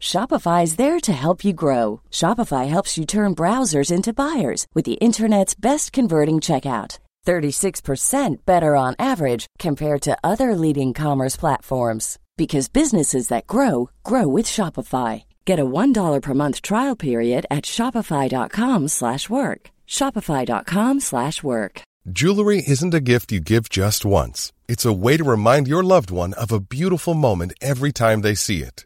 Shopify is there to help you grow. Shopify helps you turn browsers into buyers with the internet's best converting checkout. 36% better on average compared to other leading commerce platforms because businesses that grow grow with Shopify. Get a $1 per month trial period at shopify.com/work. shopify.com/work. Jewelry isn't a gift you give just once. It's a way to remind your loved one of a beautiful moment every time they see it.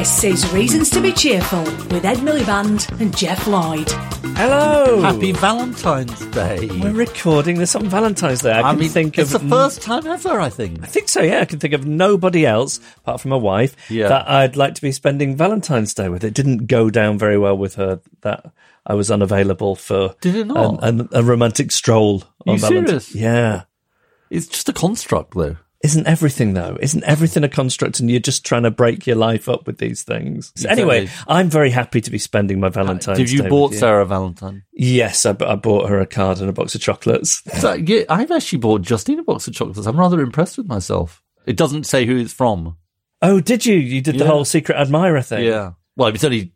This is Reasons to be Cheerful with Ed Miliband and Geoff Lloyd. Hello. Happy Valentine's Day. We're recording this on Valentine's Day. I, I can mean, think it's of the first time ever, I think. I think so. Yeah, I can think of nobody else apart from my wife Yeah. that I'd like to be spending Valentine's Day with. It didn't go down very well with her. That I was unavailable for. Did it not? an- an- a romantic stroll on Valentine's. serious? Yeah. It's just a construct, though. Isn't everything though? Isn't everything a construct, and you're just trying to break your life up with these things? So anyway, I'm very happy to be spending my Valentine's. Did you bought with Sarah Valentine? Yes, I, I bought her a card and a box of chocolates. So, yeah, I've actually bought Justine a box of chocolates. I'm rather impressed with myself. It doesn't say who it's from. Oh, did you? You did the whole secret admirer thing. Yeah. Well, it's only.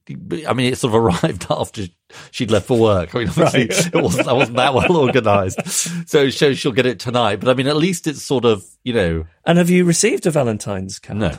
I mean, it sort of arrived after she'd left for work. I mean, obviously, Right. it wasn't. That wasn't that well organised. So it shows she'll get it tonight. But I mean, at least it's sort of, you know, And have you received a Valentine's card? no,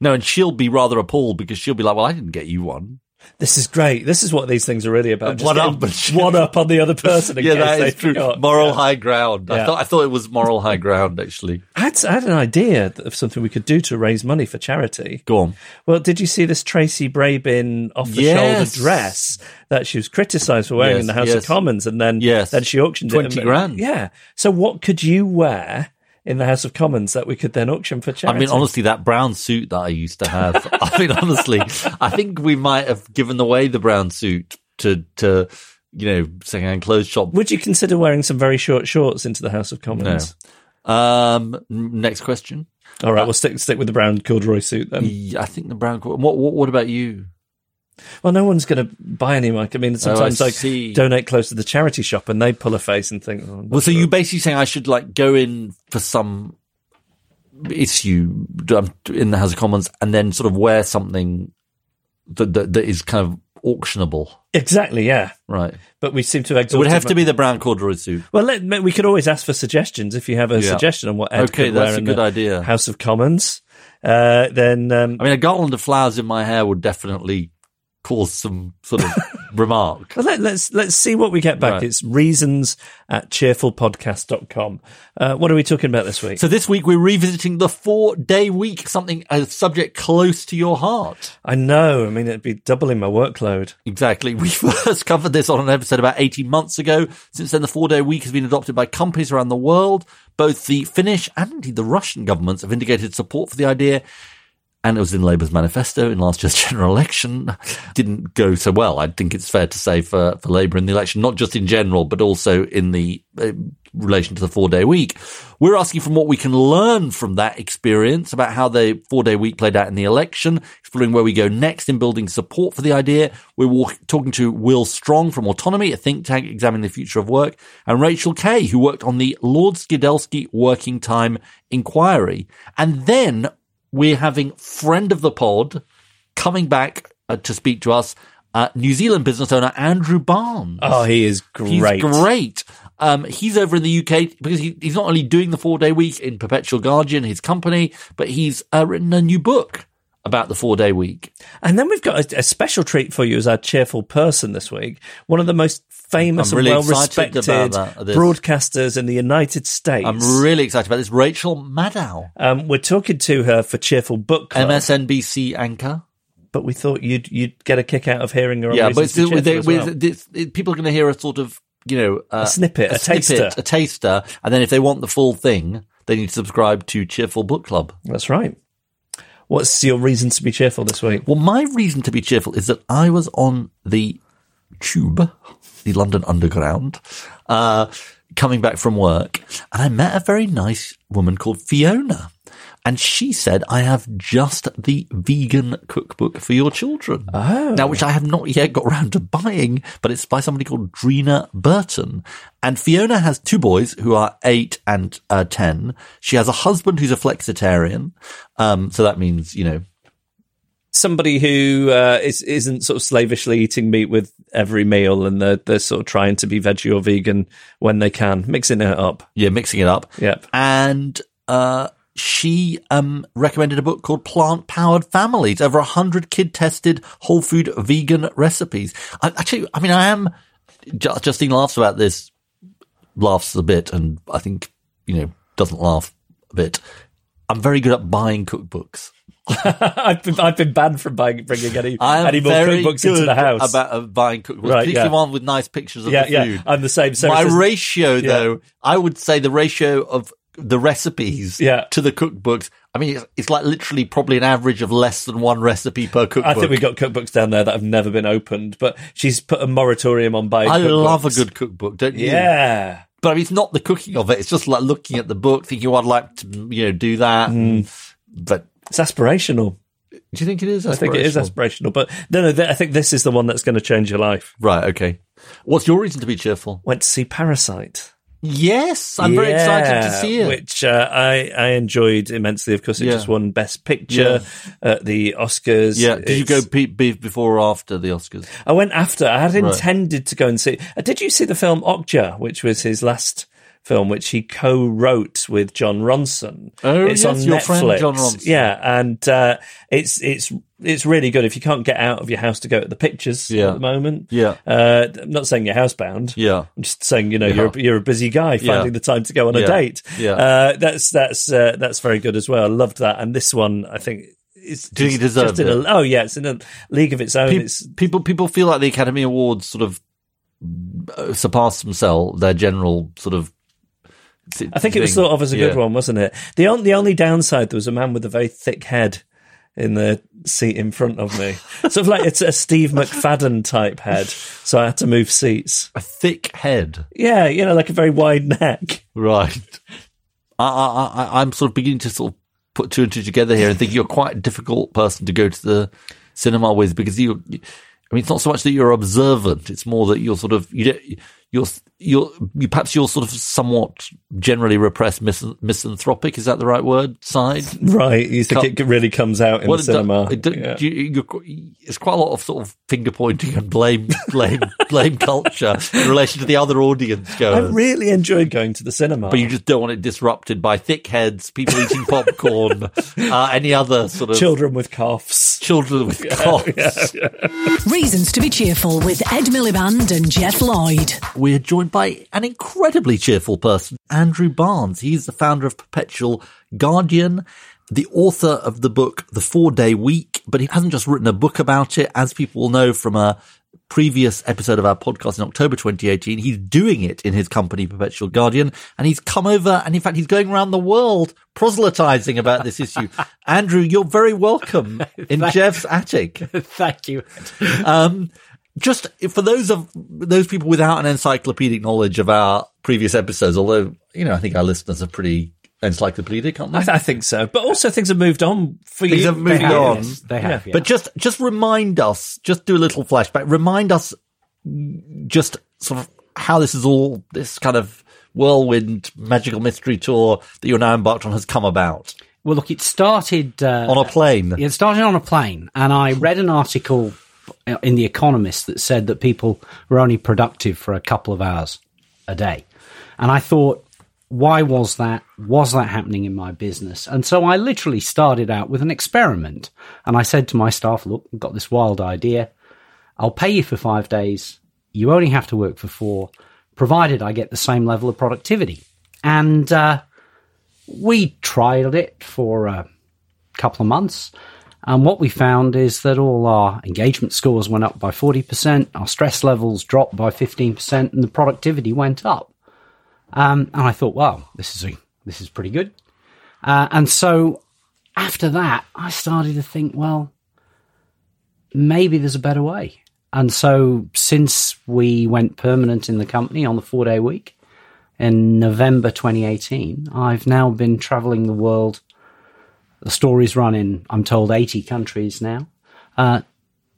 no, and she'll be rather appalled because she'll be like, "Well, I didn't get you one." This is great. This is what these things are really about. Just One up, one up on the other person. Yeah, that true. forgot. Moral Yeah. high ground. I thought I thought it was moral high ground. Actually, I had, I had an idea of something we could do to raise money for charity. go on. Well, did you see this Tracy Brabin off the Yes. shoulder dress that she was criticised for wearing Yes, in the House yes. of Commons, and then Yes. then she auctioned 20 it. grand. Yeah. So what could you wear in the House of Commons that we could then auction for charity. I mean, honestly, that brown suit that I used to have. I mean, honestly, I think we might have given away the brown suit to to you know secondhand clothes shop. would you consider wearing some very short shorts into the House of Commons? Um, next question. All right, we'll stick stick with the brown corduroy suit then. I think the brown. What what, what about you? Well, no one's going to buy any, Mike. I mean, sometimes Oh, I see. donate close to the charity shop, and they pull a face and think, oh, Well, so sure. you basically saying I should like go in for some issue um, in the House of Commons and then sort of wear something that that, that is kind of auctionable, exactly, yeah. right? But we seem to have It would have to be the brown corduroy suit. Well, let, we could always ask for suggestions if you have a Yeah. suggestion on what Ed Okay, that's a good idea. House of Commons. Uh, then um, I mean, a garland of flowers in my hair would definitely cause some sort of remark. well, let, let's let's see what we get back. Right. It's reasons at cheerfulpodcast.com. Uh, what are we talking about this week? So this week we're revisiting the four day week, something a subject close to your heart. I know. I mean, it'd be doubling my workload. Exactly. We first covered this on an episode about 18 months ago. Since then, the four day week has been adopted by companies around the world. Both the Finnish and indeed the Russian governments have indicated support for the idea. And it was in Labour's manifesto in last year's general election. Didn't go so well. I think it's fair to say for, for Labour in the election, not just in general, but also in the uh, relation to the four day week. We're asking from what we can learn from that experience about how the four day week played out in the election, exploring where we go next in building support for the idea. We're walk- talking to Will Stronge from Autonomy, a think tank examining the future of work, and Rachel Kay, who worked on the Lord Skidelsky working time inquiry. And then we're having friend of the pod coming back uh, to speak to us, uh, New Zealand business owner Andrew Barnes. Oh, he is great. He's great. Um, he's over in the UK because he, he's not only doing the four day week in Perpetual Guardian, his company, but he's uh, written a new book about the four day week. And then we've got a, a, special treat for you as our cheerful person this week. One of the most famous really and well respected broadcasters in the United States. I'm really excited about this. Rachel Maddow. Um, we're talking to her for Cheerful Book Club. MSNBC anchor. But we thought you'd you'd get a kick out of hearing her. Yeah, but still, they, well. this, people are going to hear a sort of you know uh, a snippet, a, a snippet, taster, a taster, and then if they want the full thing, they need to subscribe to Cheerful Book Club. That's right. What's your reason to be cheerful this week? Well, my reason to be cheerful is that I was on the tube, the London Underground, uh, coming back from work, and I met a very nice woman called Fiona. And she said, I have just the vegan cookbook for your children. Oh. Now, which I have not yet got around to buying, but it's by somebody called Dreena Burton. And Fiona has two boys who are eight and uh, 10. She has a husband who's a flexitarian. Um, so that means, you know, somebody who uh, is, isn't sort of slavishly eating meat with every meal and they're, they're sort of trying to be veggie or vegan when they can, mixing it up. Yeah, mixing it up. Yep. And, uh, she um, recommended a book called Plant Powered Families, over a hundred kid tested whole food vegan recipes. I, actually, I mean, I am, Justine laughs about this, laughs a bit, and I think, you know, doesn't laugh a bit. I'm very good at buying cookbooks. I've been I've been banned from buying bringing any any more cookbooks into the house. About uh, buying cookbooks, right, particularly yeah. one with nice pictures of yeah, the yeah. I'm the same. So My ratio, though, I would say the ratio of the recipes Yeah. to the cookbooks. I mean, it's, it's like literally probably an average of less than one recipe per cookbook. I think we've got cookbooks down there that have never been opened, but she's put a moratorium on buying. I love a good cookbook, don't you? Yeah. But I mean, it's not the cooking of it. It's just like looking at the book, thinking, oh, I'd like to, you know, do that. Mm. But It's aspirational. do you think it is? I think it is aspirational? aspirational, but no, no. Th- I think this is the one that's going to change your life. Right. Okay. What's your reason to be cheerful? Went to see Parasite. Yes, I'm very excited to see it. Which uh, I I enjoyed immensely. Of course, it Yeah. just won Best Picture at the Oscars. yeah. Did you go It's- pe- be- before or after the Oscars? I went after. I had Right. intended to go and see. Uh, did you see the film Okja, which was his last film, which he co-wrote with Jon Ronson? Oh, it's yes, on your Netflix. friend Jon Ronson. Yeah, and uh, it's it's it's really good. If you can't get out of your house to go to the pictures Yeah. at the moment, Yeah. Uh, I'm not saying you're housebound. Yeah. I'm just saying, you know, Yeah. you're a, you're a busy guy Yeah. finding the time to go on a Yeah. date. Yeah. Uh, that's that's uh, that's very good as well. I loved that, and this one, I think. It's Do you think it just- in a- oh yeah, it's in a league of its own. Pe- it's people people feel like the Academy Awards sort of surpass themselves, their general sort of. I think it was thought of as a good Yeah. one, wasn't it? The only the only downside there was a man with a very thick head in the seat in front of me, sort of like it's a Steve McFadden type head. So I had to move seats. A thick head, Yeah, you know, like a very wide neck. right? I, I, I, I'm sort of beginning to sort of put two and two together here and think you're quite a difficult person to go to the cinema with because you. I mean, it's not so much that you're observant; it's more that you're sort of you don't, you're you're you perhaps you're sort of somewhat generally repressed mis- misanthropic. Is that the right word? Side. Right, you think Can't- it really comes out in Well, the it cinema? it do- Yeah. you- you- it's quite a lot of sort of finger pointing and blame, blame, blame culture in relation to the other audience I really enjoyed going to the cinema. but you just don't want it disrupted by thick heads, people eating popcorn, uh, any other sort of children with coughs. children with coughs. Reasons to be cheerful with Ed Miliband and Geoff Lloyd. We're joined by an incredibly cheerful person, Andrew Barnes. He's the founder of Perpetual Guardian, the author of the book The Four Day Week, but he hasn't just written a book about it, as people will know from a previous episode of our podcast in October 2018. He's doing it in his company, Perpetual Guardian, and he's come over and in fact, he's going around the world proselytizing about this issue. Andrew, you're very welcome in Geoff's attic. Thank you. Um, just for those of those people without an encyclopedic knowledge of our previous episodes, although, you know, I think our listeners are pretty encyclopedic, aren't they? I, th- I think so. But also things have moved on for Things you. have moved They have, on. yes, they have, yeah. But just just remind us, just do a little flashback. Remind us just sort of how this is all this kind of whirlwind magical mystery tour that you're now embarked on has come about Well, look, it started uh, on a plane. It started on a plane, and I read an article in The Economist that said that people were only productive for a couple of hours a day. And I thought, why was that? Was that happening in my business? And so I literally started out with an experiment. And I said to my staff, look, I've got this wild idea. I'll pay you for five days. You only have to work for four, provided I get the same level of productivity. And uh, we trialed it for a couple of months. And what we found is that all our engagement scores went up by 40%, our stress levels dropped by 15%, and the productivity went up. Um, and I thought, wow, this is a, this is pretty good. Uh, and so after that, I started to think, well, maybe there's a better way. And so since we went permanent in the company on the four day week in November 2018, I've now been traveling the world. The stories run in, I'm told, 80 countries now, uh,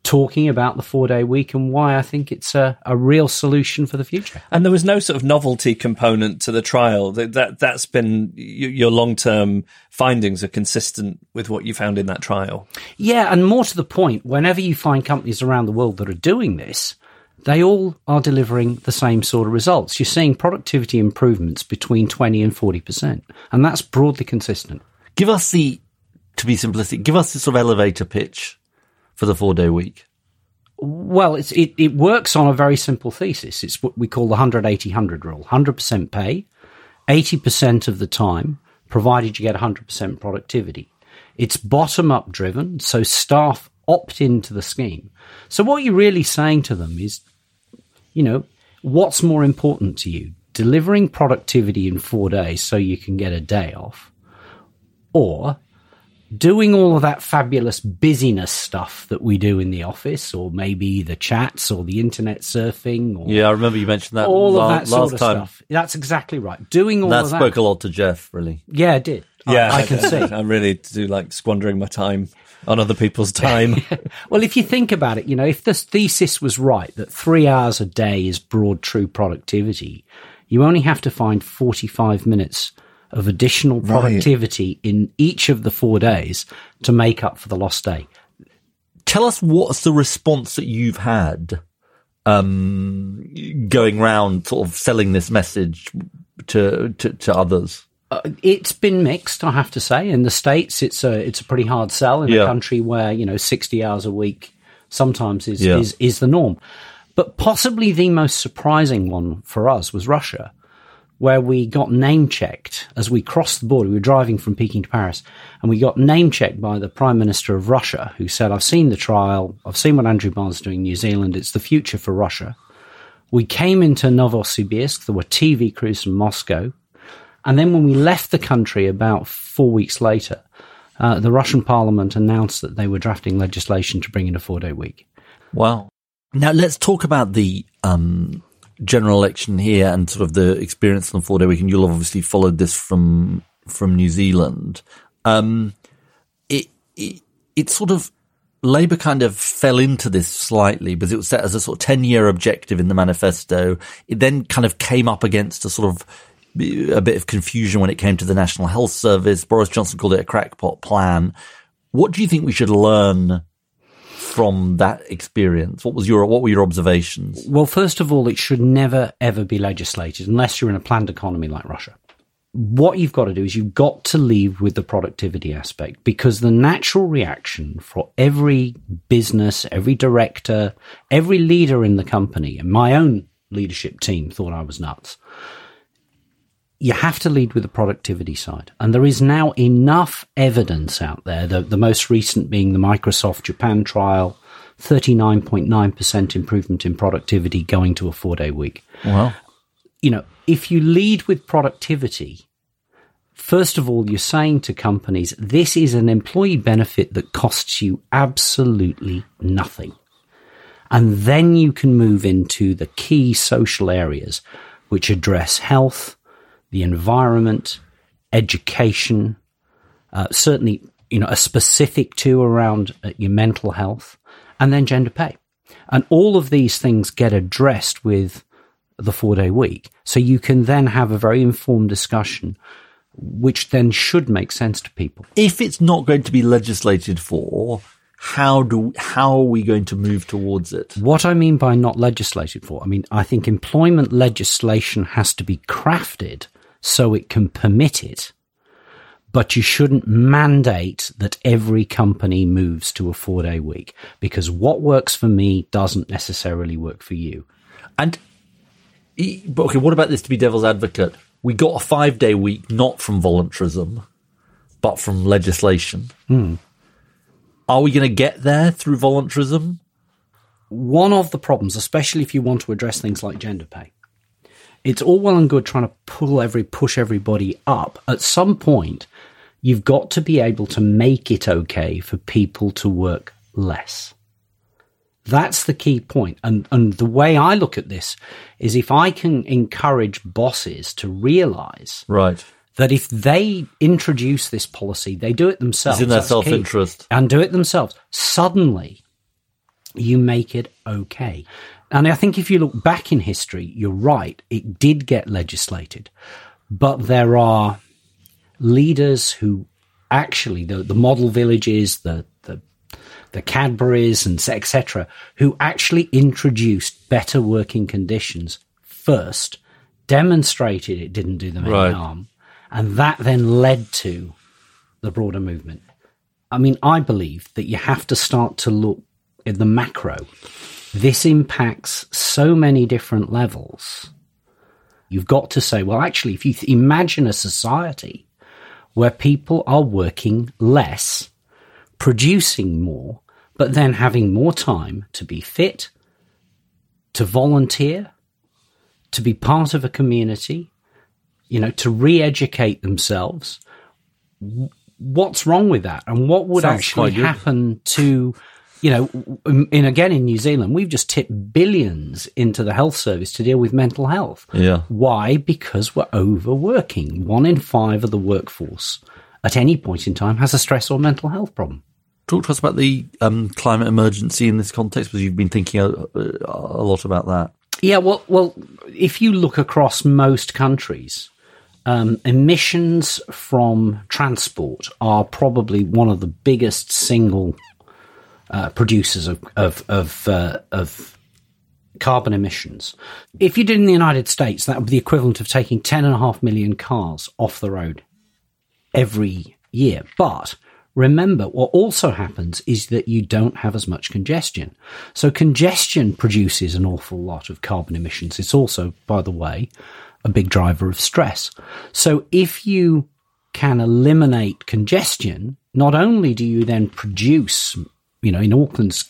talking about the four day week and why I think it's a, a real solution for the future. And there was no sort of novelty component to the trial. That, that that's been your long term findings are consistent with what you found in that trial. Yeah, and more to the point, whenever you find companies around the world that are doing this, they all are delivering the same sort of results. You're seeing productivity improvements between 20 and 40%, and that's broadly consistent. Give us the, to be simplistic, give us the sort of elevator pitch for the four day week. Well, it, it works on a very simple thesis. It's what we call the 100 80 100 rule 100% pay, 80% of the time, provided you get 100% productivity. It's bottom up driven, so staff opt into the scheme. So, what you're really saying to them is, you know, what's more important to you? Delivering productivity in four days so you can get a day off, or doing all of that fabulous busyness stuff that we do in the office, or maybe the chats or the internet surfing, or Yeah, I remember you mentioned that all la- of that sort of time. stuff. That's exactly right. Doing all That of that. spoke a lot to Geoff, really. yeah, it did. I, I can see. I really do like squandering my time on other people's time. Well, if you think about it, you know, if this thesis was right that three hours a day is broad true productivity, you only have to find 45 minutes of additional productivity in each of the four days to make up for the lost day. Tell us what's the response that you've had um, going round sort of selling this message to, to, to others. It's been mixed, I have to say. In the states, it's a it's a pretty hard sell in Yeah. a country where you know sixty hours a week sometimes is, Yeah. is is the norm. But possibly the most surprising one for us was Russia, where we got name checked as we crossed the border. We were driving from Peking to Paris, and we got name checked by the Prime Minister of Russia, who said, "I've seen the trial. I've seen what Andrew Barnes is doing in New Zealand. It's the future for Russia." We came into Novosibirsk. There were TV crews from Moscow. And then when we left the country about four weeks later, uh, the Russian parliament announced that they were drafting legislation to bring in a four day week. Wow. Now let's talk about the um, general election here and sort of the experience on the four day week. And you'll obviously followed this from from New Zealand. Um, it, it it sort of Labour kind of fell into this slightly because it was set as a sort of ten year objective in the manifesto. It then kind of came up against a sort of a bit of confusion when it came to the National Health Service. Boris Johnson called it a crackpot plan. What do you think we should learn from that experience? What was your what were your observations? Well, first of all, it should never ever be legislated unless you're in a planned economy like Russia. What you've got to do is you've got to leave with the productivity aspect because the natural reaction for every business, every director, every leader in the company, and my own leadership team thought I was nuts. You have to lead with the productivity side. And there is now enough evidence out there, the, the most recent being the Microsoft Japan trial, 39.9% improvement in productivity going to a four day week. Well, You know, if you lead with productivity, first of all, you're saying to companies, this is an employee benefit that costs you absolutely nothing. And then you can move into the key social areas which address health, the environment, education, uh, certainly, you know, a specific two around uh, your mental health, and then gender pay. And all of these things get addressed with the four day week. So you can then have a very informed discussion, which then should make sense to people. if it's not going to be legislated for, how do how are we going to move towards it? What I mean by not legislated for, I mean, I think employment legislation has to be crafted so it can permit it, but you shouldn't mandate that every company moves to a four day week because what works for me doesn't necessarily work for you. And but okay, what about this to be devil's advocate? We got a five day week not from voluntarism, but from legislation. Hmm. Are we going to get there through voluntarism? one of the problems, especially if you want to address things like gender pay, it's all well and good trying to pull every push everybody up. At some point, you've got to be able to make it okay for people to work less. That's the key point. And and the way I look at this is if I can encourage bosses to realize Right. that if they introduce this policy, they do it themselves. It's in their self-interest. And do it themselves. Suddenly, you make it okay. And I think if you look back in history, you're right. It did get legislated. But there are leaders who actually, the, the model villages, the, the, the Cadburys and etc., who actually introduced better working conditions first, demonstrated it didn't do them any Right. harm, and that then led to the broader movement. I mean, I believe that you have to start to look at the macro. This impacts so many different levels. You've got to say, well, actually, if you th- imagine a society where people are working less, producing more, but then having more time to be fit, to volunteer, to be part of a community, you know, to re educate themselves. What's wrong with that? And what would Sounds actually happen to, you know, in, in again in New Zealand, we've just tipped billions into the health service to deal with mental health. Yeah. Why? Because we're overworking. One in five of the workforce at any point in time has a stress or mental health problem. Talk to us about the um, climate emergency in this context, because you've been thinking a, a lot about that. Yeah, well, well, if you look across most countries, um, emissions from transport are probably one of the biggest single uh, producers of of of, uh, of carbon emissions. If you did in the United States, that would be the equivalent of taking ten and a half million cars off the road every year. But remember, what also happens is that you don't have as much congestion. So congestion produces an awful lot of carbon emissions. It's also, by the way, a big driver of stress. So if you can eliminate congestion, not only do you then produce, you know, in Auckland's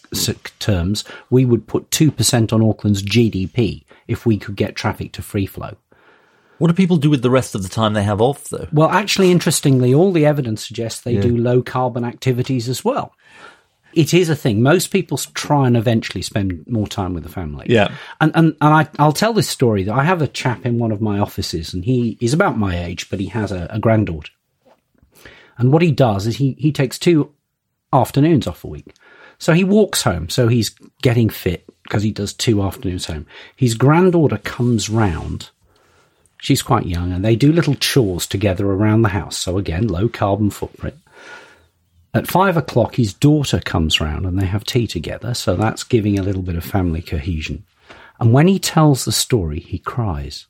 terms, we would put 2% on Auckland's GDP if we could get traffic to free flow. What do people do with the rest of the time they have off, though? Well, actually, interestingly, all the evidence suggests they do low carbon activities as well. It is a thing. Most people try and eventually spend more time with the family. Yeah. And and, and I, I'll tell this story that I have a chap in one of my offices, and he is about my age, but he has a, a granddaughter. And what he does is he, he takes two afternoons off a week. So he walks home. So he's getting fit because he does two afternoons home. His granddaughter comes round. She's quite young and they do little chores together around the house. So again, low carbon footprint. At five o'clock, his daughter comes round and they have tea together. So that's giving a little bit of family cohesion. And when he tells the story, he cries.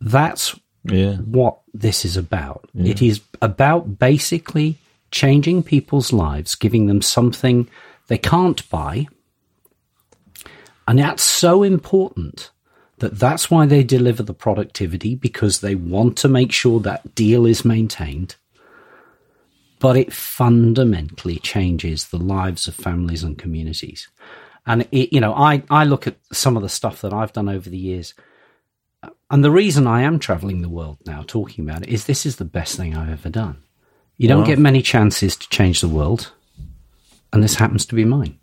That's Yeah. what this is about. It is about basically changing people's lives, giving them something they can't buy. And that's so important that that's why they deliver the productivity because they want to make sure that deal is maintained. but it fundamentally changes the lives of families and communities. And it, you know, I, I look at some of the stuff that I've done over the years, and the reason I am traveling the world now talking about it is this is the best thing I've ever done. You don't Wow. get many chances to change the world, and this happens to be mine.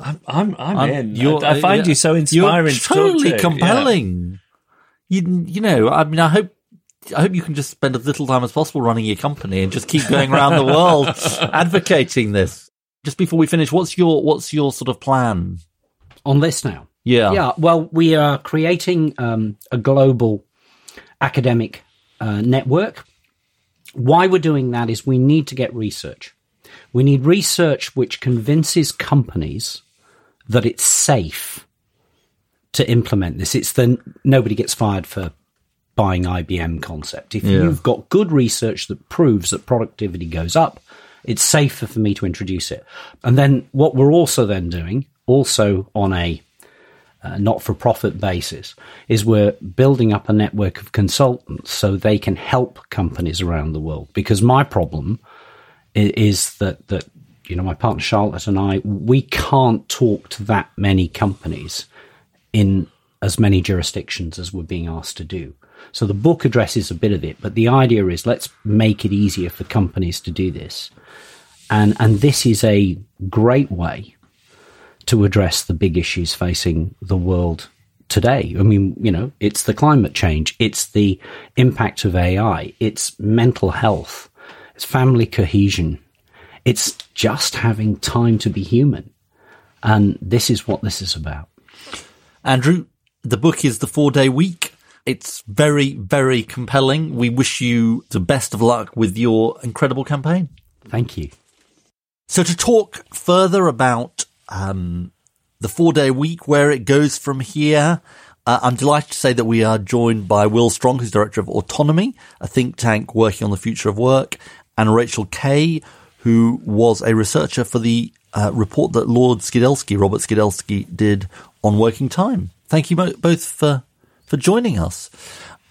I'm, I'm, I'm, I'm- in. you're- I, I find you so inspiring. You're to totally to. compelling. You, you know, I mean, I hope. I hope you can just spend as little time as possible running your company and just keep going around the world advocating this. Just before we finish, what's your what's your sort of plan? On this now, Yeah, Yeah, well, we are creating um, a global academic uh, network. Why we're doing that is we need to get research. We need research which convinces companies that it's safe to implement this. It's the nobody gets fired for buying IBM concept. If Yeah. you've got good research that proves that productivity goes up, it's safer for me to introduce it. And then what we're also then doing, also on a uh, not for profit basis, is we're building up a network of consultants so they can help companies around the world. Because my problem i- is that, that you know, my partner Charlotte and I, we can't talk to that many companies in as many jurisdictions as we're being asked to do. So the book addresses a bit of it, but the idea is let's make it easier for companies to do this. And, and this is a great way to address the big issues facing the world today. I mean, you know, it's the climate change, it's the impact of AI, it's mental health, it's family cohesion, it's just having time to be human. And this is what this is about. Andrew, the book is the four day week. It's very, very compelling. We wish you the best of luck with your incredible campaign. Thank you. So to talk further about um, the four day week, where it goes from here, uh, I'm delighted to say that we are joined by Will Stronge, who's director of Autonomy, a think tank working on the future of work, and Rachel Kay, who was a researcher for the uh, report that Lord Skidelsky, Robert Skidelsky, did on working time. Thank you both for for joining us.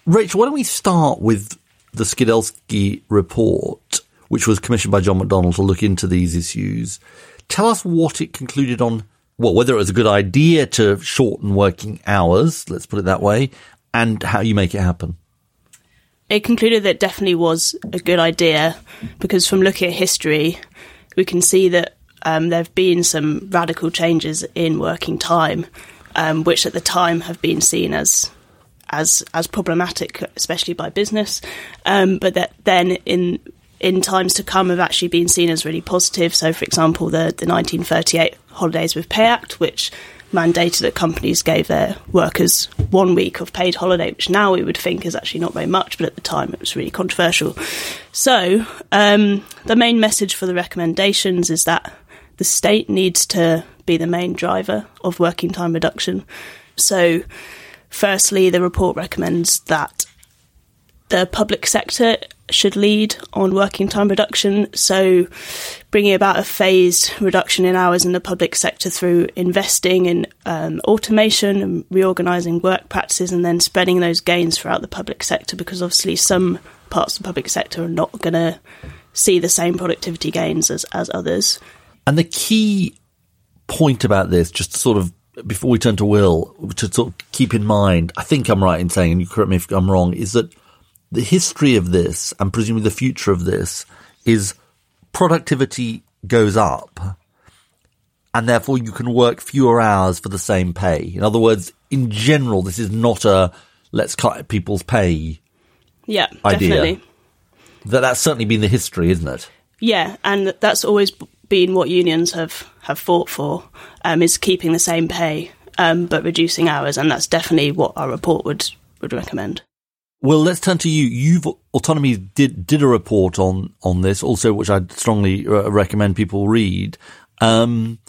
Rachel, why don't we start with the Skidelsky report, which was commissioned by John McDonnell to look into these issues. Tell us what it concluded on, well, whether it was a good idea to shorten working hours, let's put it that way, and how you make it happen. it concluded that it definitely was a good idea because from looking at history, we can see that um, there have been some radical changes in working time, um, which at the time have been seen as as as problematic, especially by business, um, but that then in in times to come have actually been seen as really positive. So, for example, the the 1938 Holidays with Pay Act, which mandated that companies gave their workers one week of paid holiday, which now we would think is actually not very much, but at the time it was really controversial. So, um, the main message for the recommendations is that the state needs to be the main driver of working time reduction. So, firstly, the report recommends that the public sector should lead on working time reduction. So, bringing about a phased reduction in hours in the public sector through investing in um, automation and reorganising work practices and then spreading those gains throughout the public sector because obviously some parts of the public sector are not going to see the same productivity gains as, as others. And the key point about this, just sort of before we turn to Will, to sort of keep in mind, I think I'm right in saying, and you correct me if I'm wrong, is that the history of this and presumably the future of this is productivity goes up and therefore you can work fewer hours for the same pay. In other words, in general, this is not a let's cut people's pay. Yeah, Idea. definitely. That that's certainly been the history, isn't it? Yeah, and that's always been what unions have, have fought for, um, is keeping the same pay um, but reducing hours, and that's definitely what our report would, would recommend. Well, let's turn to you. You've autonomy did did a report on on this, also, which I'd strongly uh, recommend people read. Um,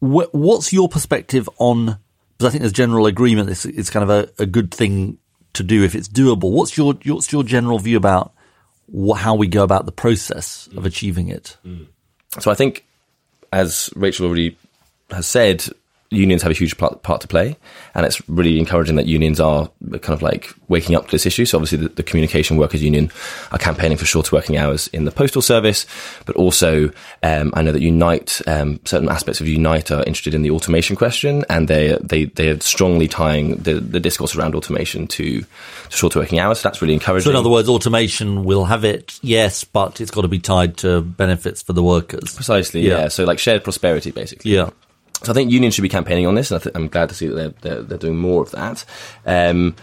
wh- what's your perspective on? Because I think there's general agreement. This is kind of a, a good thing to do if it's doable. What's your what's your general view about wh- how we go about the process of achieving it? So I think, as Rachel already has said, unions have a huge part, to play, and it's really encouraging that unions are kind of like waking up to this issue. So obviously, the, the Communication Workers Union are campaigning for shorter working hours in the postal service, but also um, I know that Unite, um, certain aspects of Unite are interested in the automation question, and they they they are strongly tying the, the discourse around automation to, to shorter working hours. So that's really encouraging. So in other words, automation will have it, yes, but it's got to be tied to benefits for the workers. precisely, yeah. Yeah. So like shared prosperity, basically. Yeah. So I think unions should be campaigning on this, and I th- I'm glad to see that they're, they're, they're doing more of that. Um,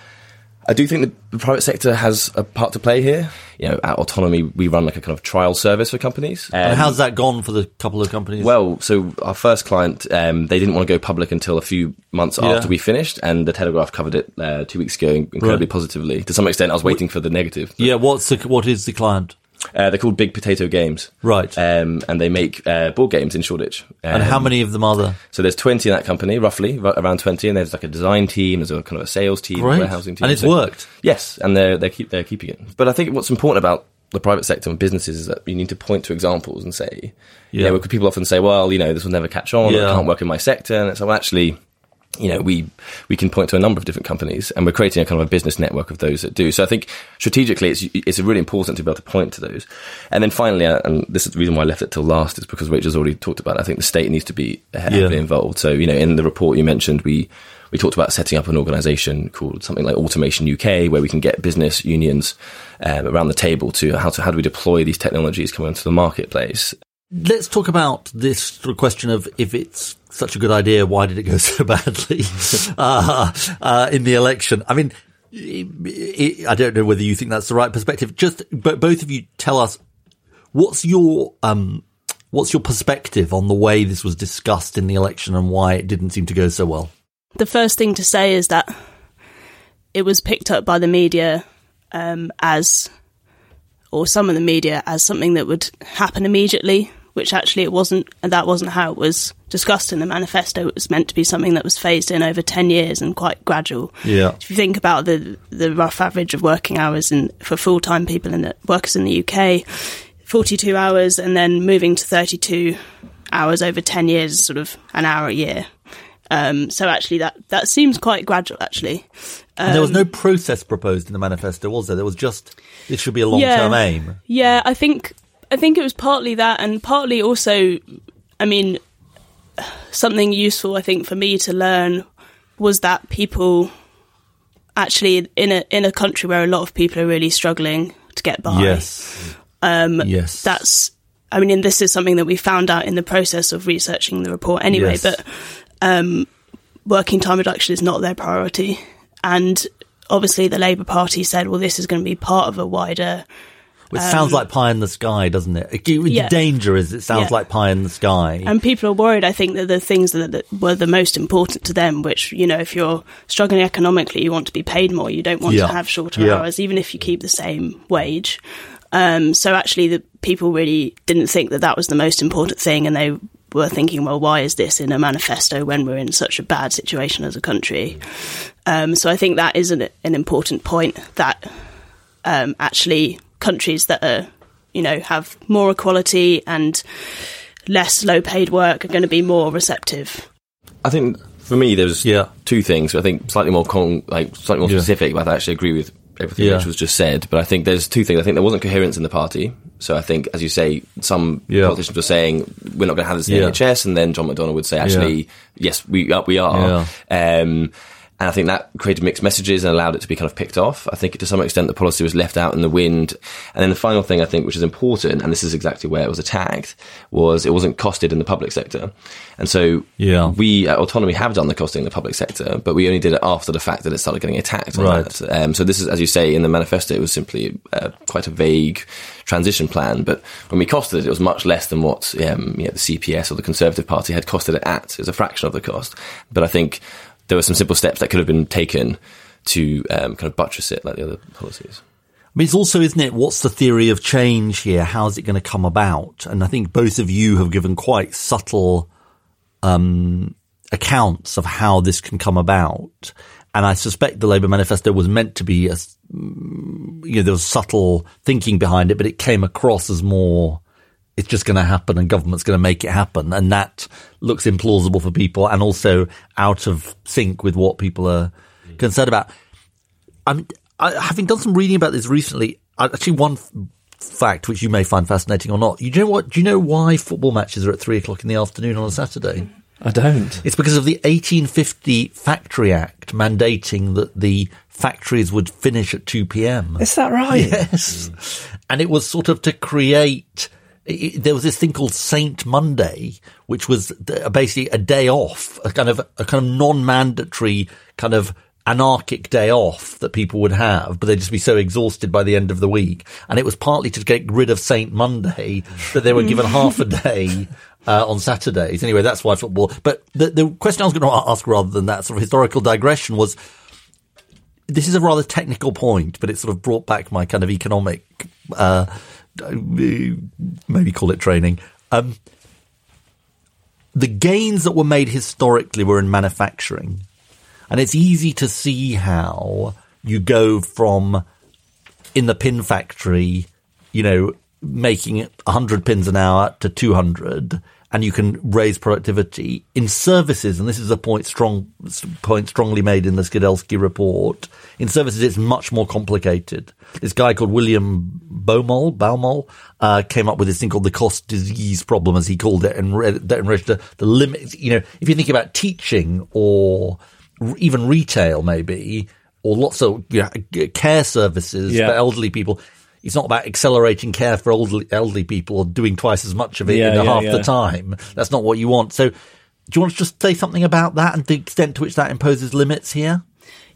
I do think the, private sector has a part to play here. You know, at Autonomy, we run like a kind of trial service for companies. And Um, how's that gone for the couple of companies? well, so our first client, um, they didn't want to go public until a few months Yeah. after we finished, and the Telegraph covered it uh, two weeks ago incredibly Right. positively. To some extent, I was waiting for the negative. yeah, what's the, what is the client? Uh, they're called Big Potato Games, Right. Um, and they make uh, board games in Shoreditch. and Um, how many of them are there? So there's 20 in that company, roughly, r- around 20, and there's like a design team, there's a kind of a sales team, Great. warehousing team. And it's So- worked. Yes, and they're they're, keep, they're keeping it. But I think what's important about the private sector and businesses is that you need to point to examples and say, Yeah. yeah, because people often say, well, you know, this will never catch on, or Yeah. it can't work in my sector, and it's well, actually. You know, we we can point to a number of different companies, and we're creating a kind of a business network of those that do. So I think strategically, it's it's really important to be able to point to those. And then finally, uh, and this is the reason why I left it till last, is because Rachel's already talked about. It, I think the state needs to be heavily Yeah. involved. So you know, in the report you mentioned, we we talked about setting up an organisation called something like Automation UK, where we can get business unions um, around the table to how to how do we deploy these technologies coming into the marketplace. Let's talk about this question of if it's such a good idea, why did it go so badly uh, uh, in the election? I mean, i i I don't know whether you think that's the right perspective. Just, but both of you tell us what's your um, what's your perspective on the way this was discussed in the election and why it didn't seem to go so well. The first thing to say is that it was picked up by the media um, as, or some of the media, as something that would happen immediately, which actually it wasn't, and that wasn't how it was discussed in the manifesto. It was meant to be something that was phased in over 10 years and quite gradual. Yeah. If you think about the the rough average of working hours in, for full time people in the workers in the UK, 42 hours, and then moving to 32 hours over 10 years, sort of an hour a year. Um, so actually, that that seems quite gradual. Actually, And there was Um, no process proposed in the manifesto, was there? There was just it should be a long term Yeah. aim. Yeah, I think I think it was partly that, and partly also, I mean, something useful I think for me to learn was that people actually in a in a country where a lot of people are really struggling to get by. Yes. Um, Yes. that's I mean, and this is something that we found out in the process of researching the report anyway. Yes. But um, working time reduction is not their priority, and obviously the Labour Party said, "Well, this is going to be part of a wider." Which sounds like pie in the sky, doesn't it? The Um, Yeah. danger is it sounds Yeah. like pie in the sky. And people are worried. I think that the things that, that were the most important to them, which you know, if you're struggling economically, you want to be paid more. You don't want Yeah. to have shorter hours, even if you keep the same wage. Um, so actually, the people really didn't think that that was the most important thing, and they were thinking, well, why is this in a manifesto when we're in such a bad situation as a country? Um, so I think that is an, an important point that um, actually countries that are, you know, have more equality and less low paid work are going to be more receptive. I think for me, there's Yeah. two things. I think slightly more con- like slightly more Yeah. specific, but I actually agree with everything Yeah. which was just said. But I think there's two things. I think there wasn't coherence in the party. So I think, as you say, some Yeah. politicians were saying we're not going to have this in the Yeah. NHS, and then John McDonnell would say, actually, yes, we are. We are. Um, and I think that created mixed messages and allowed it to be kind of picked off. I think to some extent the policy was left out in the wind. And then the final thing I think, which is important, and this is exactly where it was attacked, was it wasn't costed in the public sector. And so Yeah. we at Autonomy have done the costing in the public sector, but we only did it after the fact that it started getting attacked. Right. Um, so this is, as you say, in the manifesto, it was simply uh, quite a vague transition plan. But when we costed it, it was much less than what um, you know, the CPS or the Conservative Party had costed it at. It was a fraction of the cost. But I think there were some simple steps that could have been taken to um, kind of buttress it like the other policies. I mean, it's also, isn't it? What's the theory of change here? How's it going to come about? And I think both of you have given quite subtle um, accounts of how this can come about. And I suspect the Labour manifesto was meant to be a, mm, you know, there was subtle thinking behind it, but it came across as more it's just going to happen and government's going to make it happen. And that looks implausible for people and also out of sync with what people are concerned about. I mean, I, having done some reading about this recently, actually one f- fact which you may find fascinating or not. You know what? Do you know why football matches are at three o'clock in the afternoon on a Saturday? I don't. It's because of the 1850 Factory Act mandating that the factories would finish at 2 p.m. Is that right? Yes. And it was sort of to create, it, there was this thing called Saint Monday, which was basically a day off, a kind of, a kind of non-mandatory kind of anarchic day off that people would have, but they'd just be so exhausted by the end of the week. And it was partly to get rid of Saint Monday that they were given half a day uh, on Saturdays. Anyway, that's why football. But the, the question I was going to ask rather than that sort of historical digression was, this is a rather technical point, but it sort of brought back my kind of economic, uh, maybe call it training. Um, the gains that were made historically were in manufacturing. And it's easy to see how you go from in the pin factory, you know, making 100 pins an hour to 200 and you can raise productivity in services. And this is a point strong, point strongly made in the Skidelsky report. In services, it's much more complicated. This guy called William Baumol, Baumol, uh, came up with this thing called the cost disease problem, as he called it, and that in relation the limits. You know, if you think about teaching or even retail, maybe, or lots of you know, care services Yeah. for elderly people. It's not about accelerating care for elderly, elderly people or doing twice as much of it Yeah, in yeah, half yeah. the time. That's not what you want. So, do you want to just say something about that and the extent to which that imposes limits here?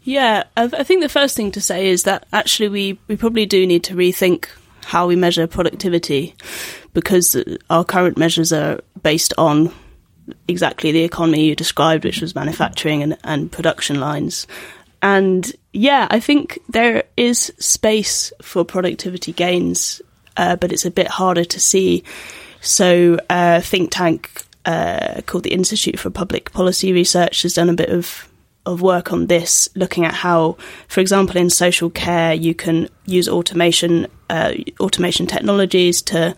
Yeah, I, I think the first thing to say is that actually we, we probably do need to rethink how we measure productivity because our current measures are based on exactly the economy you described, which was manufacturing and, and production lines. And yeah, I think there is space for productivity gains, uh, but it's a bit harder to see. So, a think tank uh, called the Institute for Public Policy Research has done a bit of of work on this, looking at how, for example, in social care, you can use automation uh, automation technologies to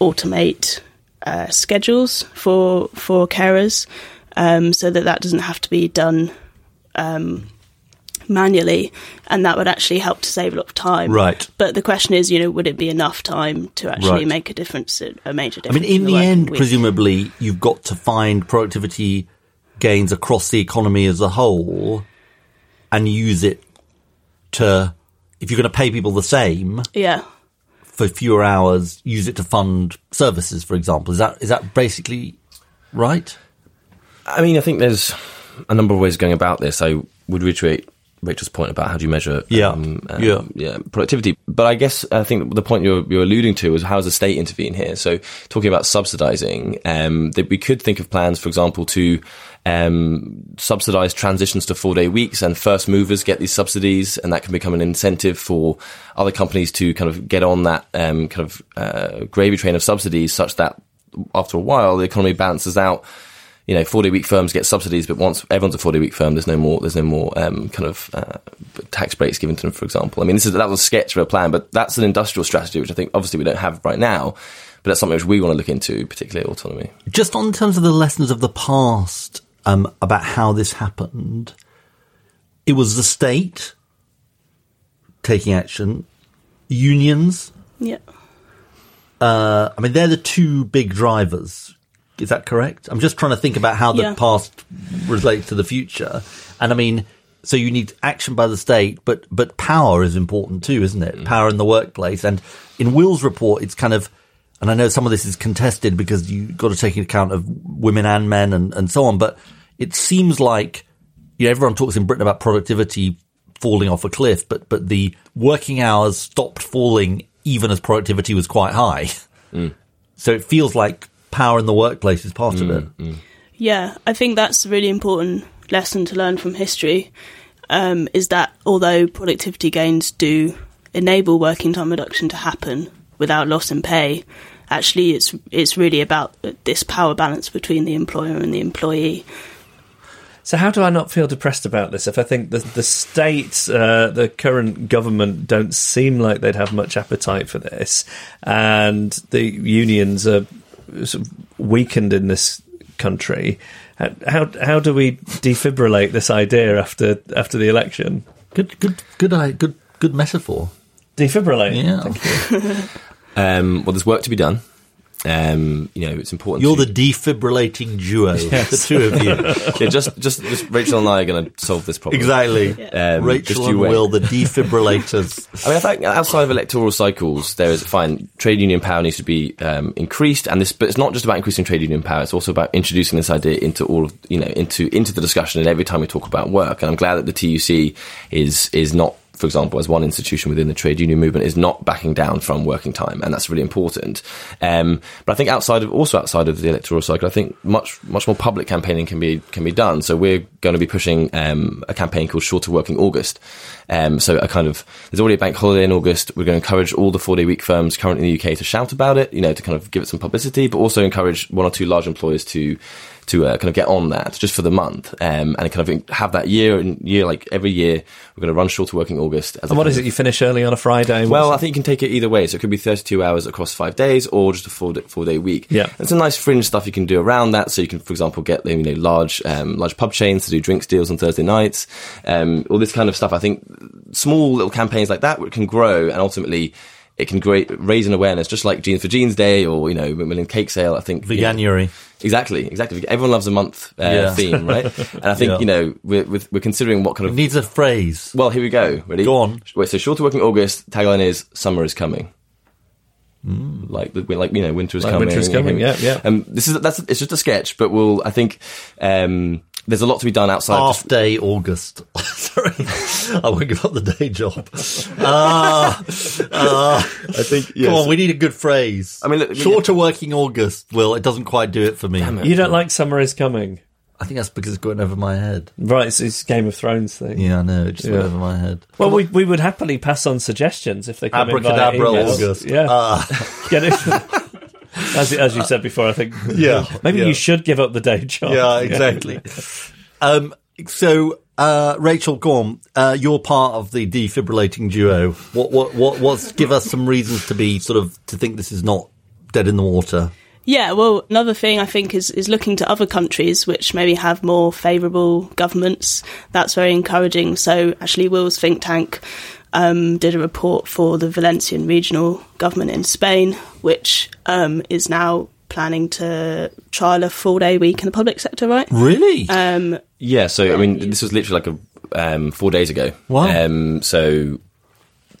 automate uh, schedules for for carers, um, so that that doesn't have to be done um, manually, and that would actually help to save a lot of time. Right. But the question is, you know, would it be enough time to actually Right. make a difference, a major difference? I mean, in the working end, week? presumably, you've got to find productivity gains across the economy as a whole and use it to, if you're going to pay people the same yeah. for fewer hours, use it to fund services, for example. Is that, is that basically right? I mean, I think there's a number of ways of going about this. I would reiterate Rachel's point about how do you measure Yeah. um, um, Yeah. yeah, productivity. But I guess I think the point you're, you're alluding to is how does the state intervene here? So talking about subsidizing, um, that we could think of plans, for example, to um, subsidize transitions to four day weeks and first movers get these subsidies and that can become an incentive for other companies to kind of get on that um, kind of uh, gravy train of subsidies such that after a while the economy balances out you know, 40 week firms get subsidies, but once everyone's a 40 week firm, there's no more, there's no more um, kind of uh, tax breaks given to them, for example. I mean, this is that was a sketch of a plan, but that's an industrial strategy, which I think obviously we don't have right now, but that's something which we want to look into, particularly autonomy. Just on terms of the lessons of the past um, about how this happened, it was the state taking action, unions. Yeah. Uh, I mean, they're the two big drivers. Is that correct? I'm just trying to think about how the Yeah. past relates to the future. And I mean, so you need action by the state, but but power is important too, isn't it? Mm. Power in the workplace. And in Will's report, it's kind of, and I know some of this is contested because you've got to take into account of women and men and, and so on. But it seems like you know, everyone talks in Britain about productivity falling off a cliff, but but the working hours stopped falling even as productivity was quite high. Mm. So it feels like power in the workplace is part of it. Yeah, I think that's a really important lesson to learn from history. Um, is that although productivity gains do enable working time reduction to happen without loss in pay, actually it's it's really about this power balance between the employer and the employee. So how do I not feel depressed about this? If I think the the state, uh, the current government, don't seem like they'd have much appetite for this, and the unions are sort of weakened in this country. How how do we defibrillate this idea after after the election? Good, good, good, good, good metaphor. Defibrillate. Yeah. Thank you. Um, well, there's work to be done. Um, you know, it's important. You're to- the defibrillating duo, the two of you. yeah, just, just, just Rachel and I are going to solve this problem. Exactly. Um, Rachel just and you wait. Will, the defibrillators. I mean, I think outside of electoral cycles, there is fine. Trade union power needs to be um, increased, and this, but it's not just about increasing trade union power. It's also about introducing this idea into all of you know into into the discussion. And every time we talk about work, and I'm glad that the TUC is is not. For example, as one institution within the trade union movement is not backing down from working time, and that's really important. Um, but I think outside of also outside of the electoral cycle, I think much much more public campaigning can be can be done. So we're going to be pushing um, a campaign called Shorter Working August. Um, so a kind of there's already a bank holiday in August. We're going to encourage all the four day week firms currently in the UK to shout about it, you know, to kind of give it some publicity, but also encourage one or two large employers to to uh, kind of get on that just for the month um, and kind of have that year and year like every year we're going to run shorter working August. As a And what is it? You finish early on a Friday? well, I think you can take it either way. So it could be 32 hours across five days or just a four day, four day week. Yeah. There's some nice fringe stuff you can do around that. So you can, for example, get, you know, large, um, large pub chains to do drinks deals on Thursday nights. Um, all this kind of stuff. I think small little campaigns like that can grow and ultimately it can great, raise an awareness, just like Jeans for Genes Day or, you know, Macmillan Cake Sale. I think. know, Veganuary. Exactly, exactly. Everyone loves a month uh, Yeah. theme, right? And I think, Yeah. you know, we're, we're, considering what kind It of needs a phrase. well, here we go. Ready? Go on. Wait, so shorter working August. Tagline is "Summer is coming." Like, the- like you know, winter is Like coming. winter is coming, yeah, yeah. Um, this is that's it's just a sketch, but we'll. I think um, there's a lot to be done outside. Half just- day August. Sorry, I won't give up the day job. Ah, ah. I think. Yes. Come on, we need a good phrase. I mean, look, shorter working August. Will it doesn't quite do it for me. you don't like Summer is Coming. I think that's because it's going over my head. Right, it's, it's Game of Thrones thing. Yeah, I know. It just went Yeah. over my head. Well, we, we would happily pass on suggestions if they come in via Abracadabra emails. August. Yeah, Ah. get it. As, as you said before, I think. Yeah, maybe yeah. you should give up the day job. yeah, exactly. um, so, uh, Rachel, Gorm. Uh, you're part of the defibrillating duo. What, what, what, what's, give us some reasons to be sort of, to think this is not dead in the water. Yeah, well, another thing I think is, is looking to other countries which maybe have more favourable governments. That's very encouraging. So, actually, Will's think tank um, did a report for the Valencian regional government in Spain, which um, is now planning to trial a full day week in the public sector, right? Really? Um, Yeah. So I mean, this was literally like a um, four days ago. Wow. Um, so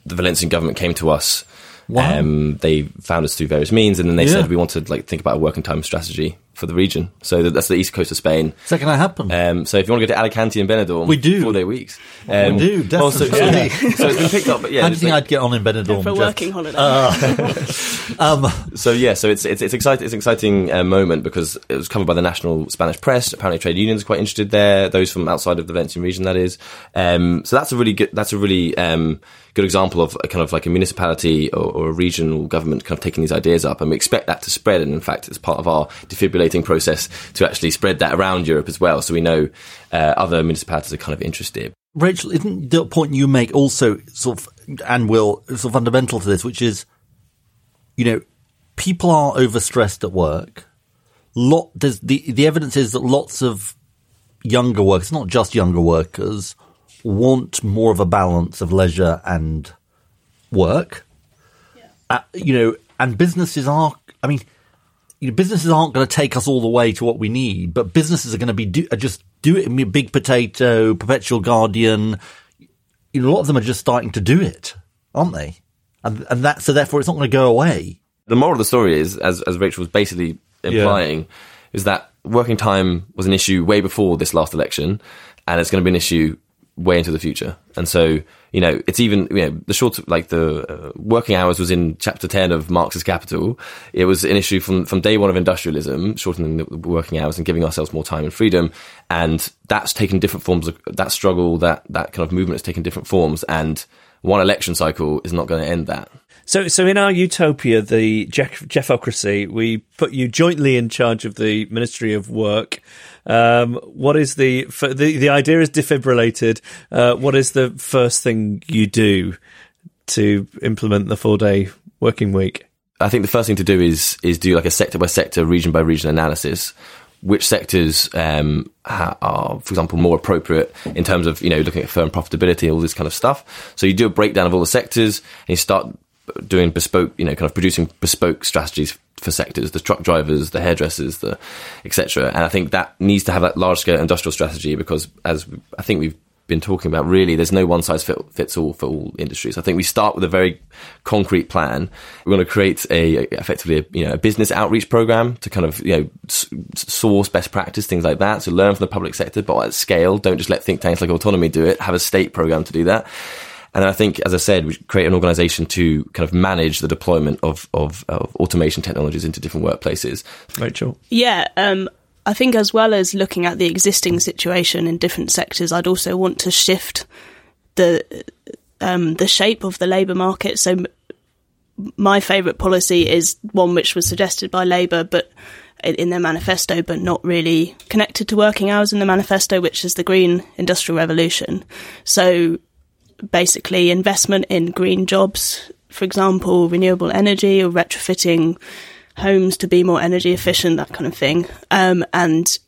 the Valencian government came to us. Wow. Um, they found us through various means, and then they Yeah. said we want to like think about a working time strategy for the region. So that's the east coast of Spain. Is that going to happen? Um, so if you want to go to Alicante and Benidorm, We do. four day weeks. Um, We do, well, so, so, definitely. so it's been picked up, but yeah. How do you think like- I'd get on in Benidorm? for a Geoff? working holiday. Um, So yeah, so it's it's it's exciting. It's an exciting uh, moment because it was covered by the national Spanish press. Apparently, trade unions are quite interested there. Those from outside of the Valencian region, that is. Um, so that's a really good. That's a really um, good example of a kind of like a municipality or, or a regional government kind of taking these ideas up, and we expect that to spread. And in fact, it's part of our defibrillating process to actually spread that around Europe as well. So we know uh, other municipalities are kind of interested. Rachel, isn't the point you make also sort of, and will, sort of fundamental to this, which is, you know, people are overstressed at work. Lot, the, the evidence is that lots of younger workers, not just younger workers, want more of a balance of leisure and work. Uh, you know, and businesses are, I mean, you know, businesses aren't going to take us all the way to what we need, but businesses are going to be do, are just do it. I mean, Big Potato, Perpetual Guardian, you know, a lot of them are just starting to do it, aren't they? And and that so therefore it's not going to go away. the moral of the story is, as, as Rachel was basically implying, is that working time was an issue way before this last election, and it's going to be an issue way into the future. And so, you know, it's even, you know, the short, like the uh, working hours was in chapter 10 of Marx's Capital. It was an issue from, from day one of industrialism, shortening the working hours and giving ourselves more time and freedom. And that's taken different forms of that struggle, that, that kind of movement has taken different forms. And one election cycle is not going to end that. So, so in our utopia, the Geoff- Geoffocracy, we put you jointly in charge of the Ministry of Work. Um, what is the, the the idea is defibrillated? Uh, what is the first thing you do to implement the four day working week? I think the first thing to do is is do like a sector by sector, region by region analysis. Which sectors um, are, for example, more appropriate in terms of you know looking at firm profitability, all this kind of stuff. So you do a breakdown of all the sectors, and you start doing bespoke, you know, kind of producing bespoke strategies for sectors, the truck drivers, the hairdressers, the etc. And I think that needs to have that large scale industrial strategy because, as I think we've been talking about, really, there's no one size fit, fits all for all industries. I think we start with a very concrete plan. We're going to create a effectively a, you know a business outreach program to kind of you know source best practice things like that. So learn from the public sector, but at scale. Don't just let think tanks like autonomy do it. Have a state program to do that. And I think, as I said, we should create an organization to kind of manage the deployment of, of, of automation technologies into different workplaces. Rachel, Yeah, um, I think as well as looking at the existing situation in different sectors, I'd also want to shift the um, the shape of the labour market. So, m- my favourite policy is one which was suggested by Labour, but in in their manifesto, but not really connected to working hours in the manifesto, which is the green industrial revolution. So, basically, investment in green jobs, for example, renewable energy or retrofitting homes to be more energy efficient, that kind of thing. Um, and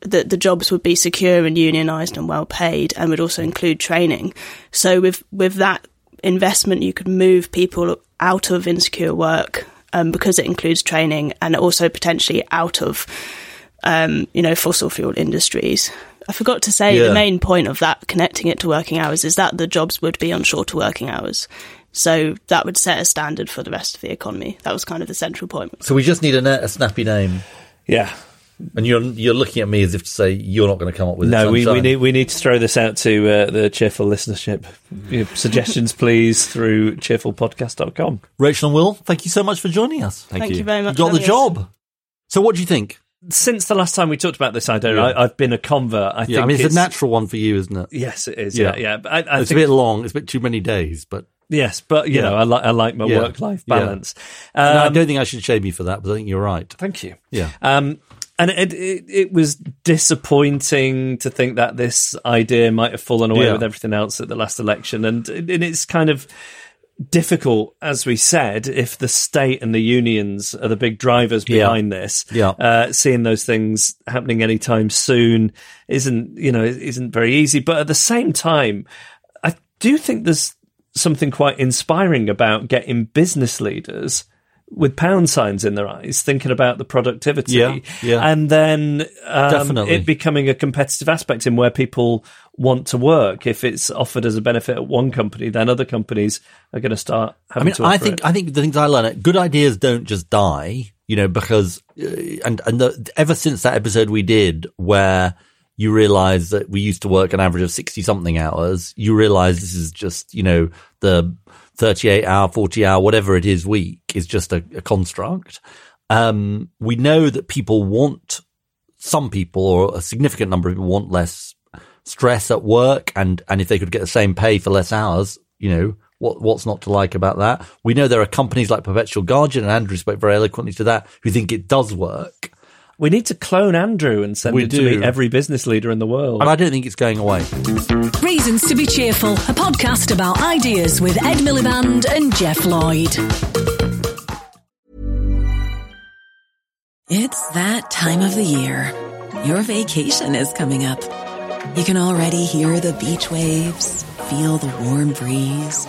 that the jobs would be secure and unionised and well paid, and would also include training. So with with that investment, you could move people out of insecure work um, because it includes training, and also potentially out of um, you know fossil fuel industries. I forgot to say Yeah. the main point of that connecting it to working hours is that the jobs would be on shorter working hours. So that would set a standard for the rest of the economy. That was kind of the central point. So we just need a, a snappy name. yeah. And you're you're looking at me as if to say you're not going to come up with it. No, we, we need we need to throw this out to uh, the cheerful listenership. Suggestions, please, through cheerfulpodcast.com. Rachel and Will, thank you so much for joining us. Thank, Thank you. you very much. You much. got the us. job. So what do you think? Since the last time we talked about this idea, Yeah. I, I've been a convert. I Yeah, think I mean it's, a natural one for you, isn't it? Yes, it is. Yeah. Yeah, yeah. I, I it's think a bit long. It's a bit too many days, but yes, but you know, I like I like my work life balance. no, I Um, don't think I should shame you for that. But I think you're right. Thank you. Yeah. Um, and it, it it was disappointing to think that this idea might have fallen away with everything else at the last election, and, and it's kind of difficult, as we said, if the state and the unions are the big drivers Yeah. behind this. Yeah. uh, seeing those things happening anytime soon isn't you know isn't very easy. But at the same time, I do think there's something quite inspiring about getting business leaders with pound signs in their eyes, thinking about the productivity, Yeah, yeah. and then um, it becoming a competitive aspect in where people want to work. If it's offered as a benefit at one company, then other companies are going to start I mean, to. I think it. I think the things I learn, good ideas don't just die, you know, because uh, and and the, ever since that episode we did where you realize that we used to work an average of sixty something hours, you realize this is just you know the thirty eight hour, forty hour, whatever it is week is just a, a construct. Um, we know that people want some people or a significant number of people want less stress at work and and if they could get the same pay for less hours, you know, what what's not to like about that? We know there are companies like Perpetual Guardian and Andrew spoke very eloquently to that who think it does work. We need to clone Andrew and send We him do. to meet every business leader in the world. And I don't think it's going away. Reasons to be Cheerful, a podcast about ideas with Ed Miliband and Geoff Lloyd. It's that time of the year. Your vacation is coming up. You can already hear the beach waves, feel the warm breeze,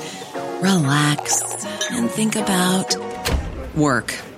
relax, and think about work.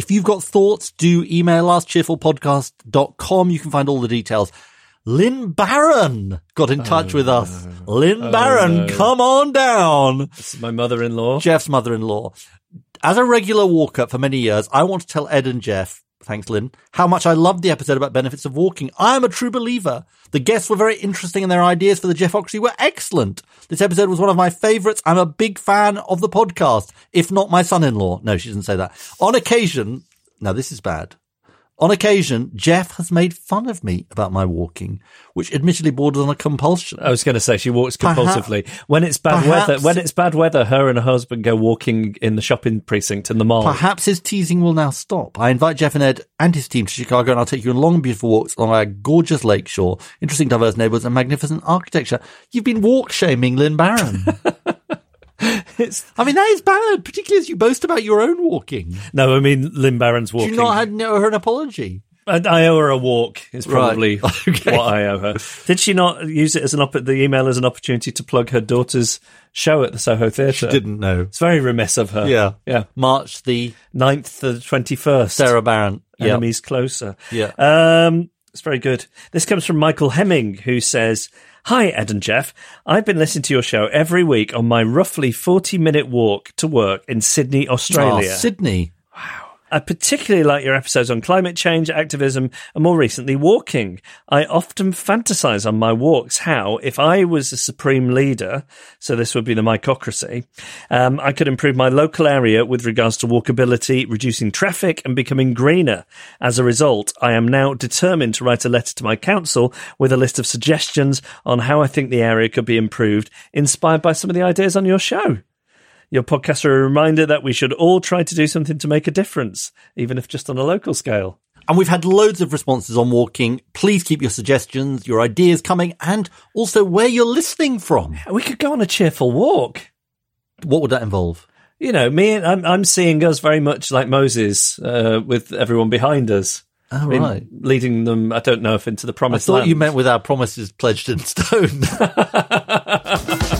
If you've got thoughts, do email us, cheerfulpodcast.com. You can find all the details. Lynn Barron got in touch oh, with us. Lynn oh, Barron, no. come on down. This is my mother-in-law. Geoff's mother-in-law. As a regular walker for many years, I want to tell Ed and Geoff, thanks Lynn, how much I loved the episode about benefits of walking. I am a true believer. The guests were very interesting and their ideas for the Geoffocracy were excellent. This episode was one of my favorites. I'm a big fan of the podcast, if not my son-in-law. No, she didn't say that. On occasion, now this is bad. On occasion, Geoff has made fun of me about my walking, which admittedly borders on a compulsion. I was going to say she walks Perhaps- compulsively. when it's bad perhaps- weather, when it's bad weather, her and her husband go walking in the shopping precinct in the mall. Perhaps his teasing will now stop. I invite Geoff and Ed and his team to Chicago, and I'll take you on long, beautiful walks along our gorgeous lakeshore, interesting, diverse neighborhoods, and magnificent architecture. You've been walk shaming Lynn Barron. I mean, that is bad, particularly as you boast about your own walking. No, I mean Lynn Barron's Do walking. you not had, know her an apology? I, I owe her a walk. Is probably Right. Okay. what I owe her. Did she not use it as an opp- the email as an opportunity to plug her daughter's show at the Soho Theatre? She didn't know. It's very remiss of her. Yeah. yeah. March the 9th to the twenty first. Sarah Barron. Yeah. Enemies closer. Yeah. Um, it's very good. This comes from Michael Hemming, who says, Hi, Ed and Geoff. I've been listening to your show every week on my roughly 40 minute walk to work in Sydney, ah, Australia. Oh, Sydney. I particularly like your episodes on climate change, activism, and more recently, walking. I often fantasize on my walks how, if I was a supreme leader, so this would be the mycocracy, um, I could improve my local area with regards to walkability, reducing traffic, and becoming greener. As a result, I am now determined to write a letter to my council with a list of suggestions on how I think the area could be improved, inspired by some of the ideas on your show. Your podcasts are a reminder that we should all try to do something to make a difference, even if just on a local scale. And we've had loads of responses on walking. Please keep your suggestions, your ideas coming, and also where you're listening from. We could go on a cheerful walk. What would that involve? You know, me and I'm, I'm seeing us very much like Moses, uh, with everyone behind us. Oh, I mean, right. leading them, I don't know if into the promised I thought land. you meant with our promises pledged in stone.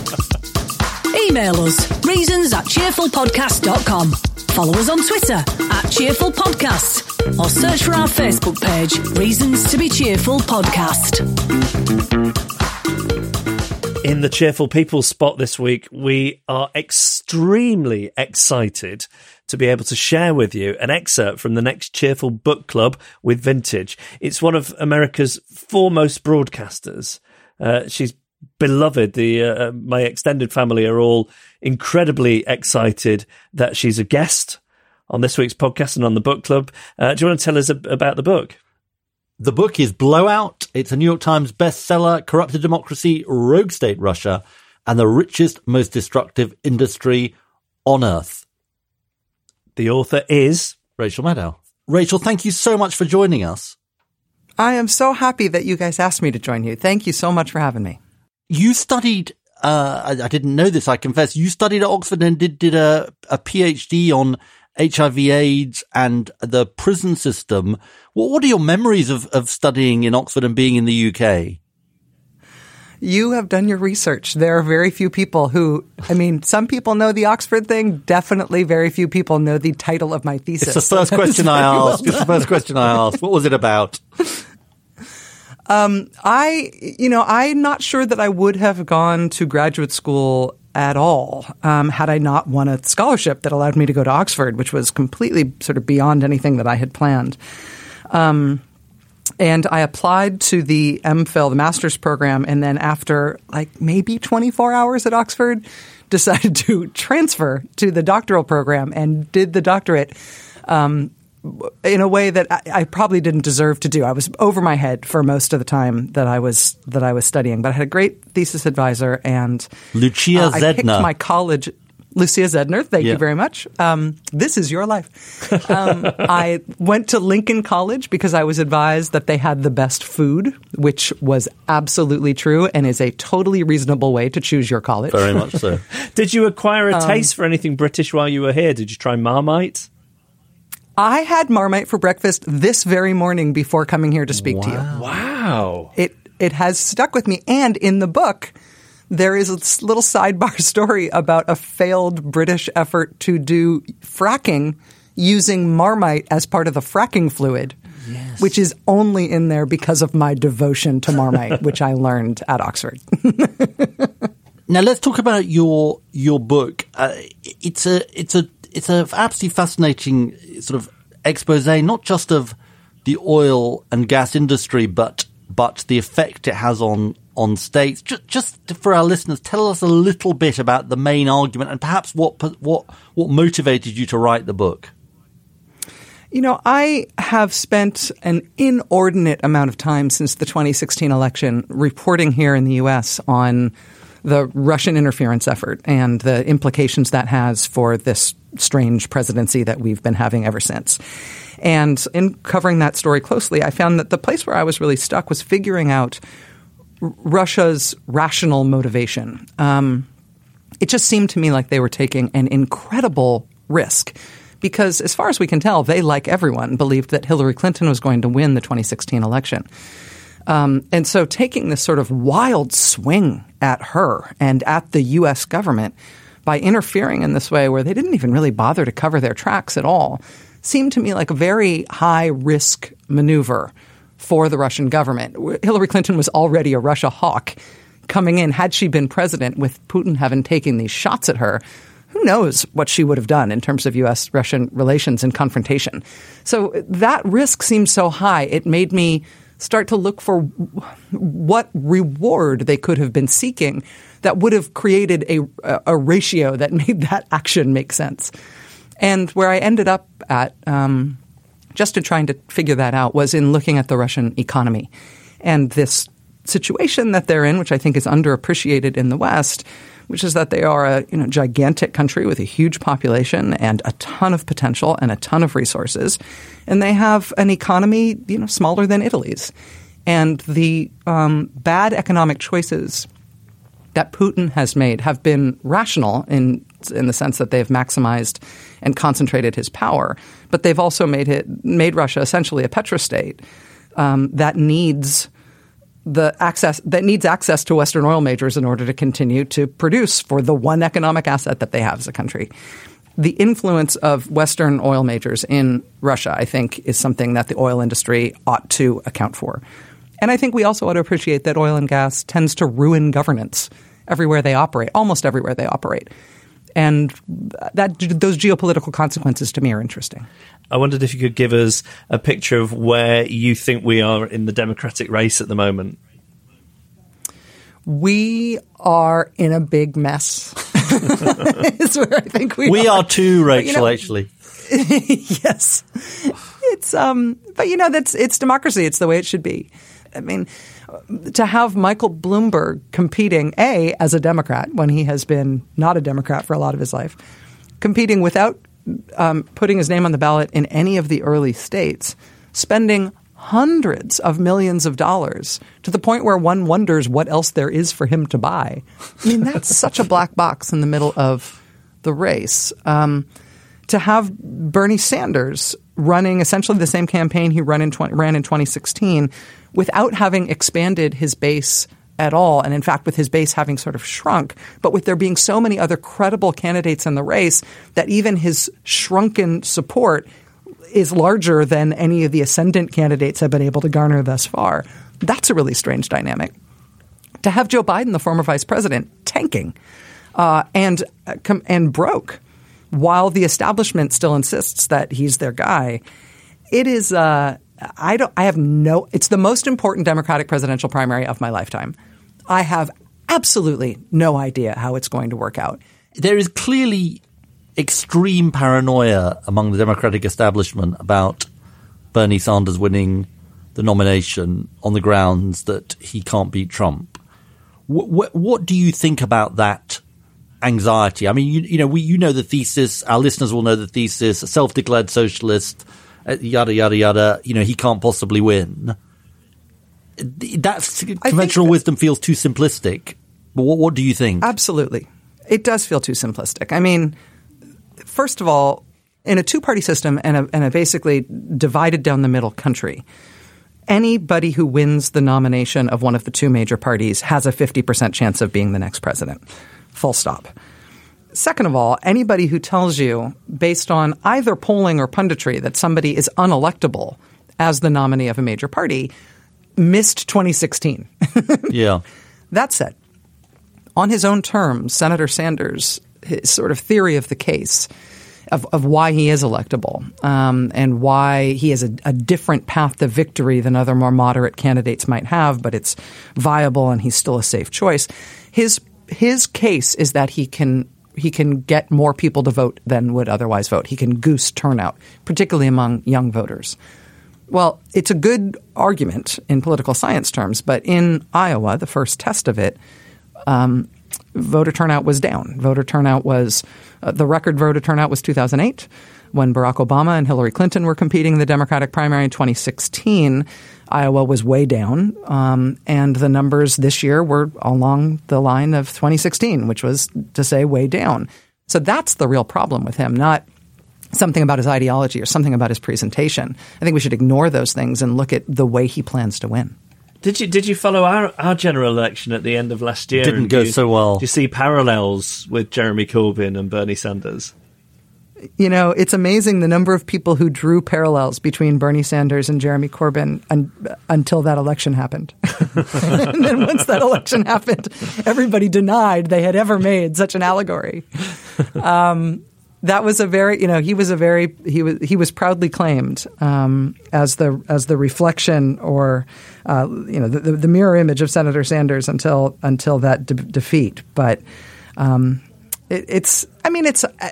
Email us reasons at cheerfulpodcast.com. Follow us on Twitter at Cheerful Podcast or search for our Facebook page, Reasons to Be Cheerful Podcast. In the Cheerful People spot this week, we are extremely excited to be able to share with you an excerpt from the next Cheerful Book Club with Vintage. It's one of America's foremost broadcasters. Uh, she's beloved. The uh, my extended family are all incredibly excited that she's a guest on this week's podcast and on the book club. Uh, do you want to tell us ab- about the book? The book is Blowout. It's a New York Times bestseller, Corrupted Democracy, Rogue State Russia, and the richest, most destructive industry on earth. The author is Rachel Maddow. Rachel, thank you so much for joining us. I am so happy that you guys asked me to join you. Thank you so much for having me. You studied, uh, I, I didn't know this, I confess. You studied at Oxford and did, did a, a PhD on HIV AIDS and the prison system. What, what are your memories of, of studying in Oxford and being in the UK? You have done your research. There are very few people who, I mean, some people know the Oxford thing. Definitely very few people know the title of my thesis. It's the first question I very well. It's the first question I asked. What was it about? Um, I, you know, I'm not sure that I would have gone to graduate school at all um, had I not won a scholarship that allowed me to go to Oxford, which was completely sort of beyond anything that I had planned. Um, and I applied to the MPhil, the master's program, and then after like maybe 24 hours at Oxford, decided to transfer to the doctoral program and did the doctorate. Um, in a way that I, I, probably didn't deserve to do. I was over my head for most of the time that I was that I was studying, but I had a great thesis advisor and Lucia uh, Zedner. I picked my college. Lucia Zedner, thank Yeah. you very much. Um, this is your life. Um, I went to Lincoln College because I was advised that they had the best food, which was absolutely true and is a totally reasonable way to choose your college. Very much so. Did you acquire a Um, taste for anything British while you were here? Did you try Marmite? I had Marmite for breakfast this very morning before coming here to speak to you. Wow. It it has stuck with me, and in the book, there is a little sidebar story about a failed British effort to do fracking using Marmite as part of the fracking fluid. Which is only in there because of my devotion to Marmite, which I learned at Oxford. Now let's talk about your your book. Uh, it's a it's a it's a absolutely fascinating sort of expose, not just of the oil and gas industry, but but the effect it has on on states. Just, just for our listeners, tell us a little bit about the main argument and perhaps what what what motivated you to write the book. You know, I have spent an inordinate amount of time since the 2016 election reporting here in the U.S. on the Russian interference effort and the implications that has for this strange presidency that we've been having ever since. And in covering that story closely, I found that the place where I was really stuck was figuring out R- Russia's rational motivation. Um, it just seemed to me like they were taking an incredible risk because, as far as we can tell, they, like everyone, believed that Hillary Clinton was going to win the 2016 election. Um, and so, taking this sort of wild swing at her and at the U.S. government by interfering in this way, where they didn't even really bother to cover their tracks at all, seemed to me like a very high risk maneuver for the Russian government. Hillary Clinton was already a Russia hawk coming in. Had she been president, with Putin having taken these shots at her, who knows what she would have done in terms of U.S. Russian relations and confrontation. So that risk seemed so high, it made me start to look for what reward they could have been seeking that would have created a, a ratio that made that action make sense. And where I ended up at, um, just in trying to figure that out, was in looking at the Russian economy. And this situation that they're in, which I think is underappreciated in the West, which is that they are a you know, gigantic country with a huge population and a ton of potential and a ton of resources, and they have an economy you know smaller than Italy's, and the um, bad economic choices that Putin has made have been rational in in the sense that they've maximized and concentrated his power, but they've also made it made Russia essentially a petrostate um, that needs the access that needs access to Western oil majors in order to continue to produce for the one economic asset that they have as a country. The influence of Western oil majors in Russia, I think, is something that the oil industry ought to account for. And I think we also ought to appreciate that oil and gas tends to ruin governance everywhere they operate, almost everywhere they operate. And that those geopolitical consequences to me are interesting. I wondered if you could give us a picture of where you think we are in the Democratic race at the moment. We are in a big mess. is where I think we, We are too, But, you Rachel. know- actually, yes, it's um, but you know that's it's democracy. It's the way it should be. I mean, to have Michael Bloomberg competing a as a Democrat when he has been not a Democrat for a lot of his life, competing without um, putting his name on the ballot in any of the early states, spending hundreds of millions of dollars to the point where one wonders what else there is for him to buy. I mean, that's such a black box in the middle of the race. Um, to have Bernie Sanders running essentially the same campaign he run in 20, ran in 2016 without having expanded his base at all, and in fact, with his base having sort of shrunk, but with there being so many other credible candidates in the race that even his shrunken support is larger than any of the ascendant candidates have been able to garner thus far. That's a really strange dynamic. To have Joe Biden, the former vice president, tanking uh, and uh, and broke, while the establishment still insists that he's their guy, it is. Uh, I don't. I have no. It's the most important Democratic presidential primary of my lifetime. I have absolutely no idea how it's going to work out. there is clearly extreme paranoia among the Democratic establishment about Bernie Sanders winning the nomination on the grounds that he can't beat Trump. What, what do you think about that anxiety? I mean, you, you know, we, you know the thesis. Our listeners will know the thesis. A self-declared socialist, Uh, yada yada yada. You know, he can't possibly win. That conventional wisdom feels too simplistic. But what, what do you think? Absolutely, it does feel too simplistic. I mean, first of all, in a two-party system and a, and a basically divided down the middle country anybody who wins the nomination of one of the two major parties has a 50% chance of being the next president. Full stop. Second of all, anybody who tells you, based on either polling or punditry, that somebody is unelectable as the nominee of a major party missed 2016. yeah. That said, on his own terms, Senator Sanders, his sort of theory of the case of, of why he is electable um, and why he has a, a, different path to victory than other more moderate candidates might have, but it's viable and he's still a safe choice. His his case is that he can he can get more people to vote than would otherwise vote. He can goose turnout, particularly among young voters. Well, it's a good argument in political science terms, but in Iowa, the first test of it, um, voter turnout was down. Voter turnout was uh, the record voter turnout was 2008 when Barack Obama and Hillary Clinton were competing in the Democratic primary in 2016. Iowa was way down, um, and the numbers this year were along the line of 2016, which was to say way down. So that's the real problem with him, not something about his ideology or something about his presentation. I think we should ignore those things and look at the way he plans to win. Did you did you follow our, our general election at the end of last year? Didn't go you, so well. Do you see parallels with Jeremy Corbyn and Bernie Sanders? You know, it's amazing the number of people who drew parallels between Bernie Sanders and Jeremy Corbyn un, until that election happened. and then once that election happened, everybody denied they had ever made such an allegory. Um, that was a very you know he was a very he was he was proudly claimed um, as the as the reflection or uh, you know the, the, mirror image of Senator Sanders until until that de- defeat. But um, it, it's I mean it's uh,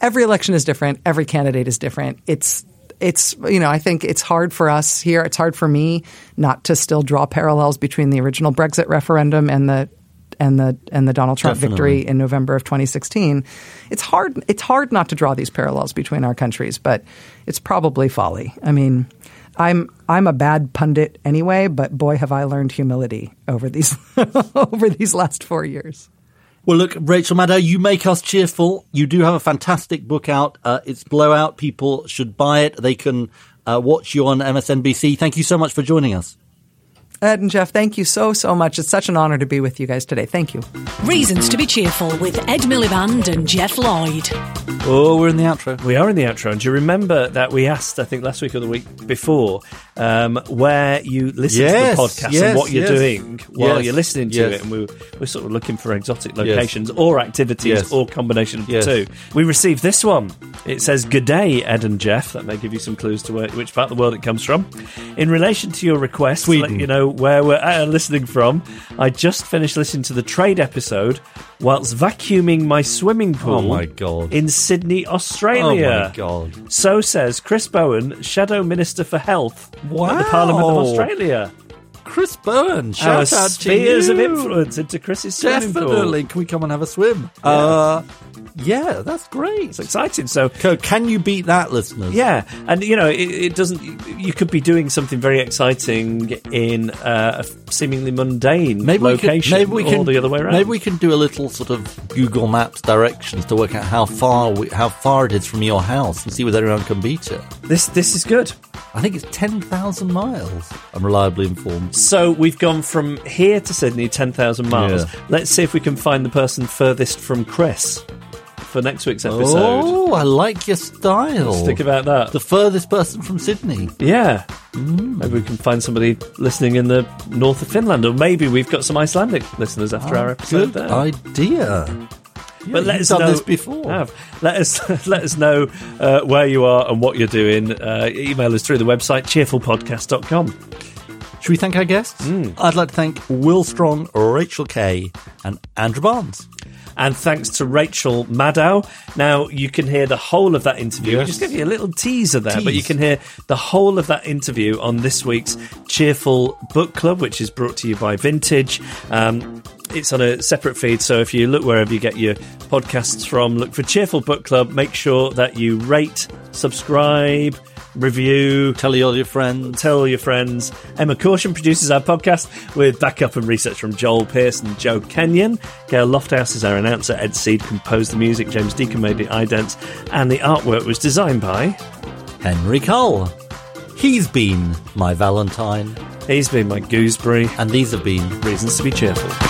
every election is different. Every candidate is different. It's it's you know I think it's hard for us here. It's hard for me not to still draw parallels between the original Brexit referendum and the and the and the Donald Trump Definitely. victory in November of 2016. It's hard it's hard not to draw these parallels between our countries, but it's probably folly. I mean, I'm I'm a bad pundit anyway, but boy have I learned humility over these over these last 4 years. Well, look, Rachel Maddow, you make us cheerful. You do have a fantastic book out. Uh, it's Blowout. People should buy it. They can uh, watch you on MSNBC. Thank you so much for joining us. Ed and Geoff, thank you so, so much. It's such an honor to be with you guys today. Thank you. Reasons to be cheerful with Ed Miliband and Geoff Lloyd. Oh, we're in the outro. We are in the outro. And do you remember that we asked, I think last week or the week before, um, where you listen yes, to the podcast yes, and what you're yes. doing while you're listening to it? And we were, we're sort of looking for exotic locations or activities or combination of the two. We received this one. It says, Good day, Ed and Geoff. That may give you some clues to where, which part of the world it comes from. In relation to your request, to let you know where we're uh, listening from, I just finished listening to the trade episode whilst vacuuming my swimming pool Oh my God. in Sydney, Australia. Oh my god! So says Chris Bowen, Shadow Minister for Health at the Parliament of Australia. Chris Bowen, Our shout out to spheres you. of influence into Chris's swimming pool. Definitely. Can we come and have a swim? Uh, yeah, that's great. It's exciting. So Can you beat that, listeners? yeah, and you know, it, it doesn't. You could be doing something very exciting in uh, a seemingly mundane Maybe we, location, can, maybe we can the other way around. Maybe we can do a little sort of Google Maps directions to work out how far we, how far it is from your house and see whether anyone can beat it. this this is good. I think it's ten thousand miles. I'm reliably informed. So we've gone from here to Sydney, ten thousand miles. Yeah. Let's see if we can find the person furthest from Chris for next week's episode. Oh, I like your style. Let's think about that. the furthest person from Sydney. Yeah. Maybe we can find somebody listening in the north of Finland, or maybe we've got some Icelandic listeners after our episode Good there. idea. but let us done know this before. Have. Let us let us know uh, where you are and what you're doing. Uh, email us through the website cheerfulpodcast.com. Should we thank our guests? Hmm. I'd like to thank Will Stronge, Rachel Kay, and Andrew Barnes. And thanks to Rachel Maddow. Now, you can hear the whole of that interview. Yes. Just give you a little teaser there, but you can hear the whole of that interview on this week's Cheerful Book Club, which is brought to you by Vintage. Um, it's on a separate feed, so if you look wherever you get your podcasts from, look for Cheerful Book Club. Make sure that you rate, subscribe, review, Tell all your friends. tell all your friends. Emma Caution produces our podcast with backup and research from Joel Pierce and Joe Kenyon. Gail Lofthouse is our announcer. Ed Seed composed the music. James Deacon made the idents, and the artwork was designed by. Henry Cull. He's been my Valentine, He's been my gooseberry. and these have been Reasons to be cheerful.